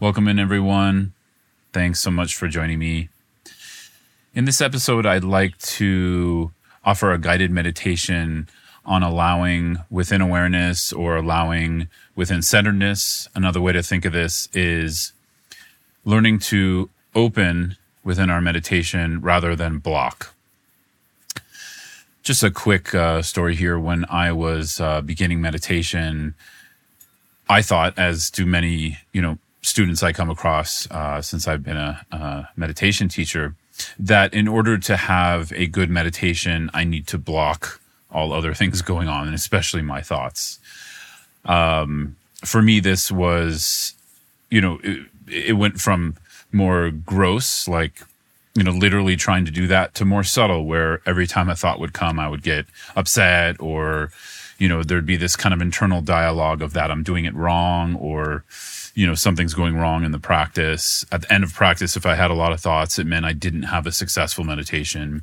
Welcome in, everyone. Thanks so much for joining me. In this episode, I'd like to offer a guided meditation on allowing within awareness or allowing within centeredness. Another way to think of this is learning to open within our meditation rather than block. Just a quick uh, story here. When I was uh, beginning meditation, I thought, as do many, you know, students I come across uh, since I've been a, a, meditation teacher, that in order to have a good meditation, I need to block all other things going on, and especially my thoughts. Um, for me, this was, you know, it, it went from more gross, like you know, literally trying to do that to more subtle, where every time a thought would come, I would get upset or, you know, there'd be this kind of internal dialogue of that I'm doing it wrong or, you know, something's going wrong in the practice. At the end of practice, if I had a lot of thoughts, it meant I didn't have a successful meditation.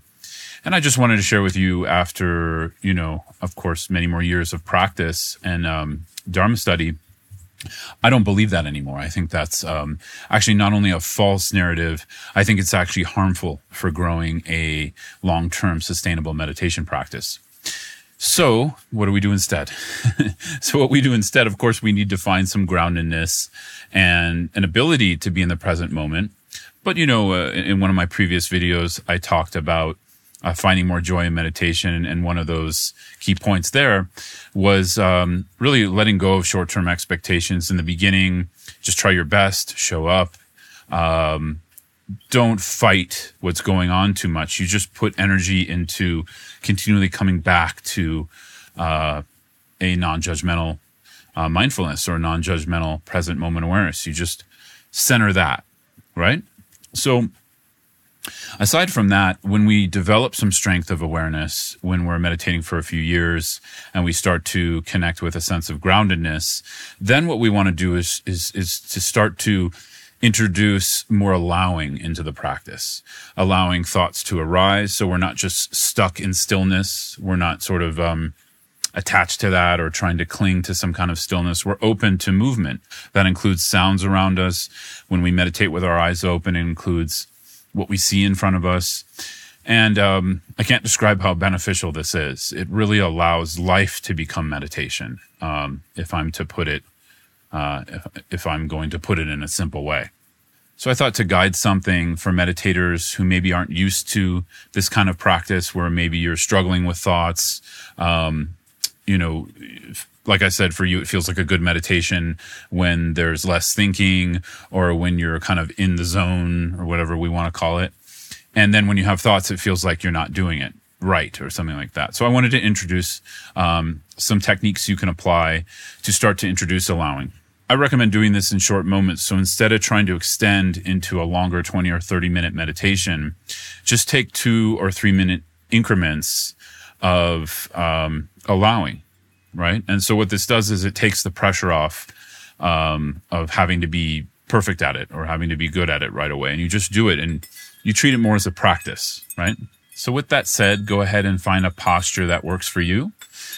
And I just wanted to share with you after, you know, of course, many more years of practice and um, Dharma study. I don't believe that anymore. I think that's um, actually not only a false narrative, I think it's actually harmful for growing a long term sustainable meditation practice. So, what do we do instead? so, what we do instead, of course, we need to find some groundedness and an ability to be in the present moment. But, you know, uh, in one of my previous videos, I talked about uh, finding more joy in meditation. And one of those key points there was um, really letting go of short term expectations in the beginning. Just try your best, show up. Um, don't fight what's going on too much. You just put energy into continually coming back to uh, a non-judgmental uh, mindfulness or non-judgmental present moment awareness. You just center that, right? So aside from that, when we develop some strength of awareness, when we're meditating for a few years and we start to connect with a sense of groundedness, then what we want to do is, is, is to start to introduce more allowing into the practice, allowing thoughts to arise. So we're not just stuck in stillness. We're not sort of, um, attached to that or trying to cling to some kind of stillness. We're open to movement. That includes sounds around us. When we meditate with our eyes open, it includes what we see in front of us. And um, I can't describe how beneficial this is. It really allows life to become meditation, um, if I'm to put it uh, if, if I'm going to put it in a simple way. So I thought to guide something for meditators who maybe aren't used to this kind of practice, where maybe you're struggling with thoughts. Um, you know, like I said, for you, it feels like a good meditation when there's less thinking or when you're kind of in the zone or whatever we want to call it. And then when you have thoughts, it feels like you're not doing it right or something like that. So I wanted to introduce um, some techniques you can apply to start to introduce allowing. I recommend doing this in short moments. So instead of trying to extend into a longer 20 or 30 minute meditation, just take two or three minute increments of um, allowing, right? And so what this does is it takes the pressure off um, of having to be perfect at it or having to be good at it right away. And you just do it and you treat it more as a practice, right? So with that said, go ahead and find a posture that works for you.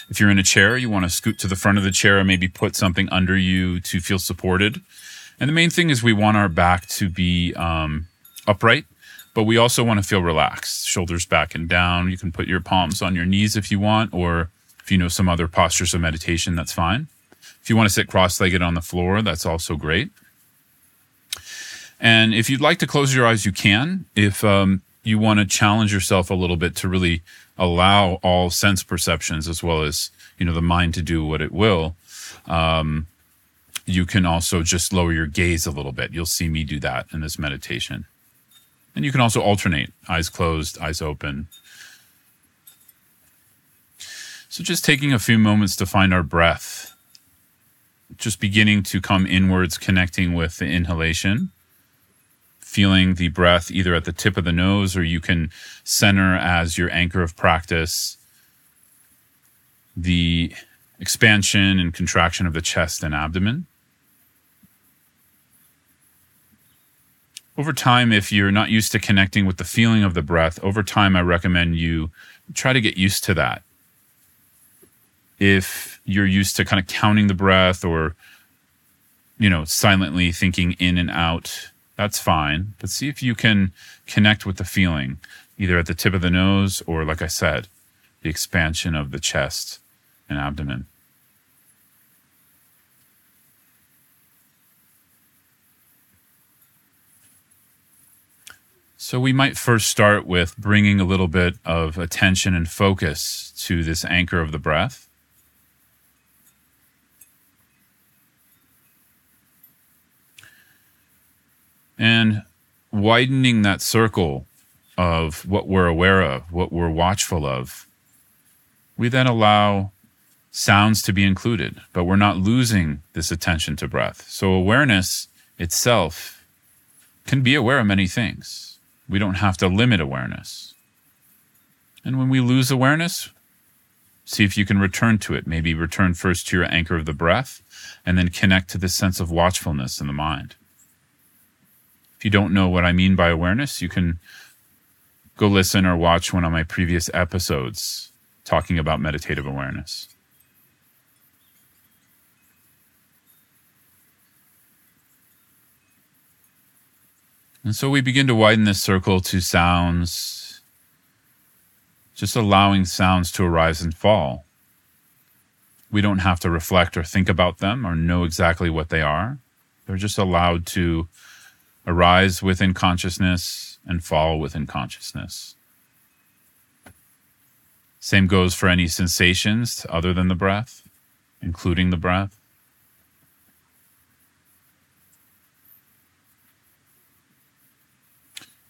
If you're in a chair, you want to scoot to the front of the chair and maybe put something under you to feel supported. And the main thing is we want our back to be um, upright, but we also want to feel relaxed. Shoulders back and down. You can put your palms on your knees if you want, or if you know some other postures of meditation, that's fine. If you want to sit cross legged on the floor, that's also great. And if you'd like to close your eyes, you can. If um, you want to challenge yourself a little bit to really allow all sense perceptions as well as you know the mind to do what it will um, you can also just lower your gaze a little bit. You'll see me do that in this meditation. And you can also alternate eyes closed eyes open. So just taking a few moments to find our breath. Just beginning to come inwards connecting with the inhalation feeling the breath either at the tip of the nose or you can center as your anchor of practice the expansion and contraction of the chest and abdomen. Over time, if you're not used to connecting with the feeling of the breath, over time, I recommend you try to get used to that. If you're used to kind of counting the breath or you know, silently thinking in and out, that's fine. But see if you can connect with the feeling, either at the tip of the nose or, like I said, the expansion of the chest and abdomen. So, we might first start with bringing a little bit of attention and focus to this anchor of the breath. And widening that circle of what we're aware of, what we're watchful of, we then allow sounds to be included, but we're not losing this attention to breath. So, awareness itself can be aware of many things we don't have to limit awareness. And when we lose awareness, see if you can return to it. Maybe return first to your anchor of the breath and then connect to this sense of watchfulness in the mind. If you don't know what I mean by awareness, you can go listen or watch one of my previous episodes talking about meditative awareness. And so we begin to widen this circle to sounds, just allowing sounds to arise and fall. We don't have to reflect or think about them or know exactly what they are. They're just allowed to arise within consciousness and fall within consciousness. Same goes for any sensations other than the breath, including the breath.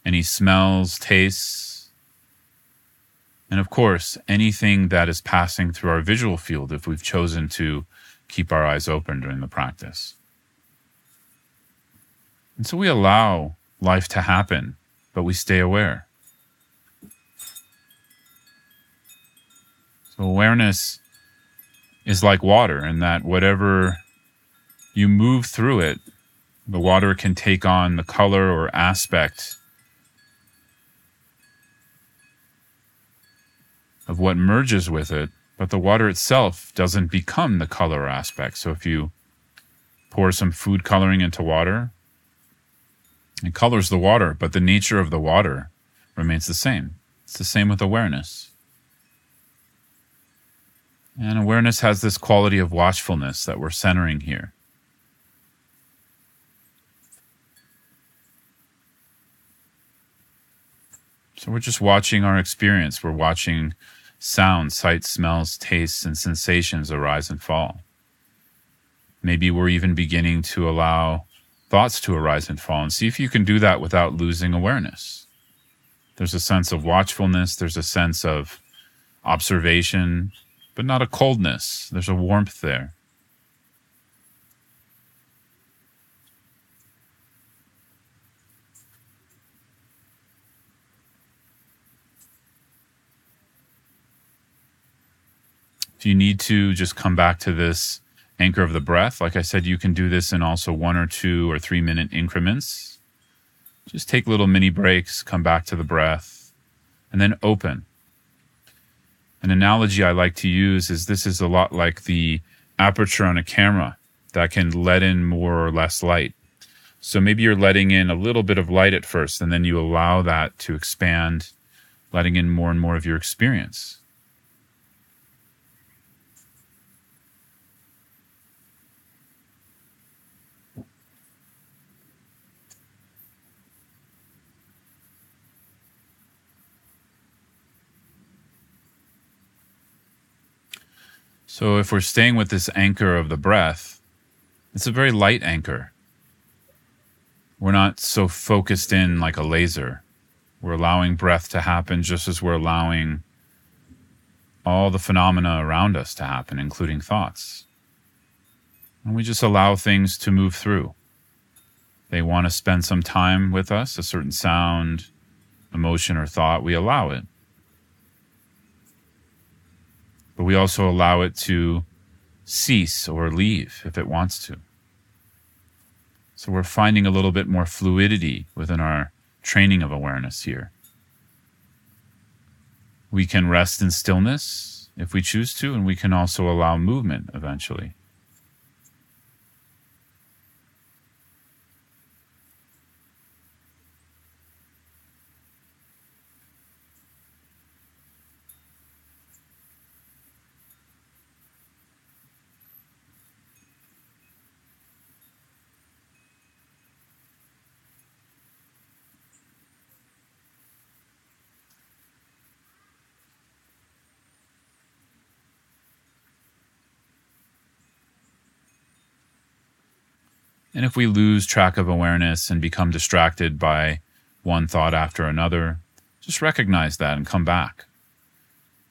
any smells, tastes, and of course, anything that is passing through our visual field if we've chosen to keep our eyes open during the practice. And so we allow life to happen, but we stay aware. So awareness is like water in that whatever you move through it, the water can take on the color or aspect of what merges with it, but the water itself doesn't become the color aspect. So if you pour some food coloring into water, it colors the water, but the nature of the water remains the same. It's the same with awareness. And awareness has this quality of watchfulness that we're centering here. So we're just watching our experience. We're watching sounds, sights, smells, tastes, and sensations arise and fall. Maybe we're even beginning to allow thoughts to arise and fall and see if you can do that without losing awareness. There's a sense of watchfulness, there's a sense of observation, but not a coldness. There's a warmth there. If you need to just come back to this anchor of the breath, like I said, you can do this in also one or two or three minute increments. Just take little mini breaks, come back to the breath, and then open. An analogy I like to use is this is a lot like the aperture on a camera that can let in more or less light. So maybe you're letting in a little bit of light at first, and then you allow that to expand, letting in more and more of your experience. So if we're staying with this anchor of the breath, it's a very light anchor. We're not so focused in like a laser. We're allowing breath to happen just as we're allowing all the phenomena around us to happen, including thoughts. And we just allow things to move through. They want to spend some time with us, a certain sound, emotion, or thought, we allow it but we also allow it to cease or leave if it wants to. So we're finding a little bit more fluidity within our training of awareness here. We can rest in stillness if we choose to, and we can also allow movement eventually. And if we lose track of awareness and become distracted by one thought after another, just recognize that and come back.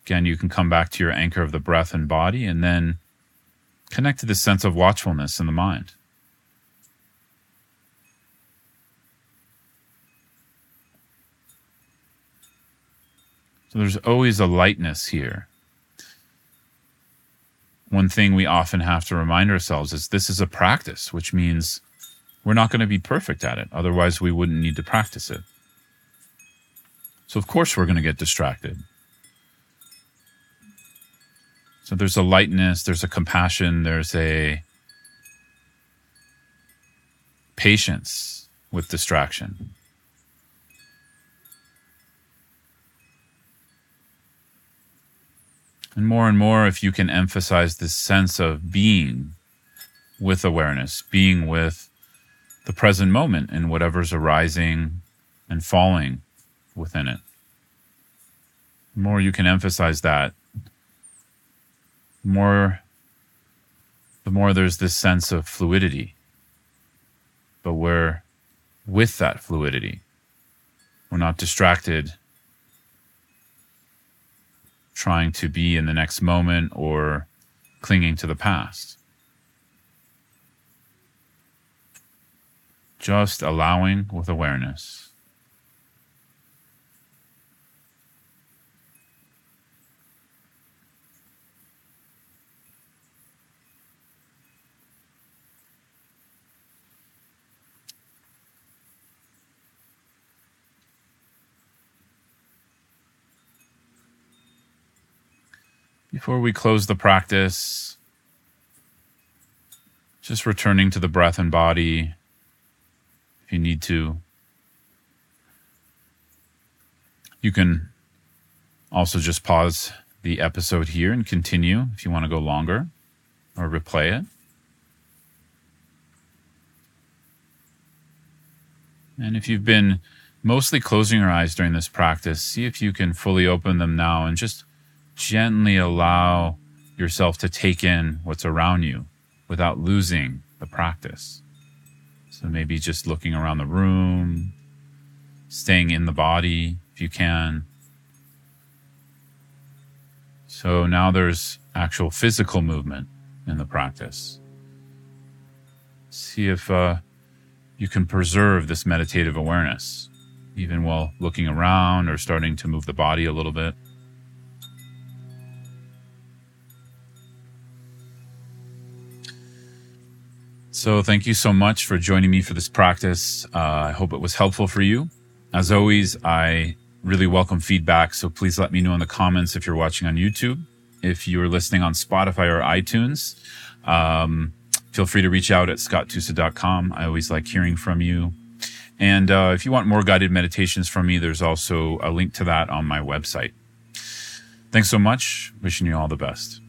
Again, you can come back to your anchor of the breath and body and then connect to the sense of watchfulness in the mind. So there's always a lightness here. One thing we often have to remind ourselves is this is a practice, which means we're not going to be perfect at it. Otherwise, we wouldn't need to practice it. So, of course, we're going to get distracted. So, there's a lightness, there's a compassion, there's a patience with distraction. And more and more, if you can emphasize this sense of being with awareness, being with the present moment and whatever's arising and falling within it. The more you can emphasize that, the more the more there's this sense of fluidity. But we're with that fluidity. We're not distracted trying to be in the next moment or clinging to the past. Just allowing with awareness. Before we close the practice, just returning to the breath and body if you need to. You can also just pause the episode here and continue if you want to go longer or replay it. And if you've been mostly closing your eyes during this practice, see if you can fully open them now and just gently allow yourself to take in what's around you without losing the practice. So maybe just looking around the room, staying in the body if you can. So now there's actual physical movement in the practice. See if uh, you can preserve this meditative awareness, even while looking around or starting to move the body a little bit. So, thank you so much for joining me for this practice. Uh, I hope it was helpful for you. As always, I really welcome feedback. So, please let me know in the comments if you're watching on YouTube. If you're listening on Spotify or iTunes, um, feel free to reach out at scotttusa.com. I always like hearing from you. And uh, if you want more guided meditations from me, there's also a link to that on my website. Thanks so much. Wishing you all the best.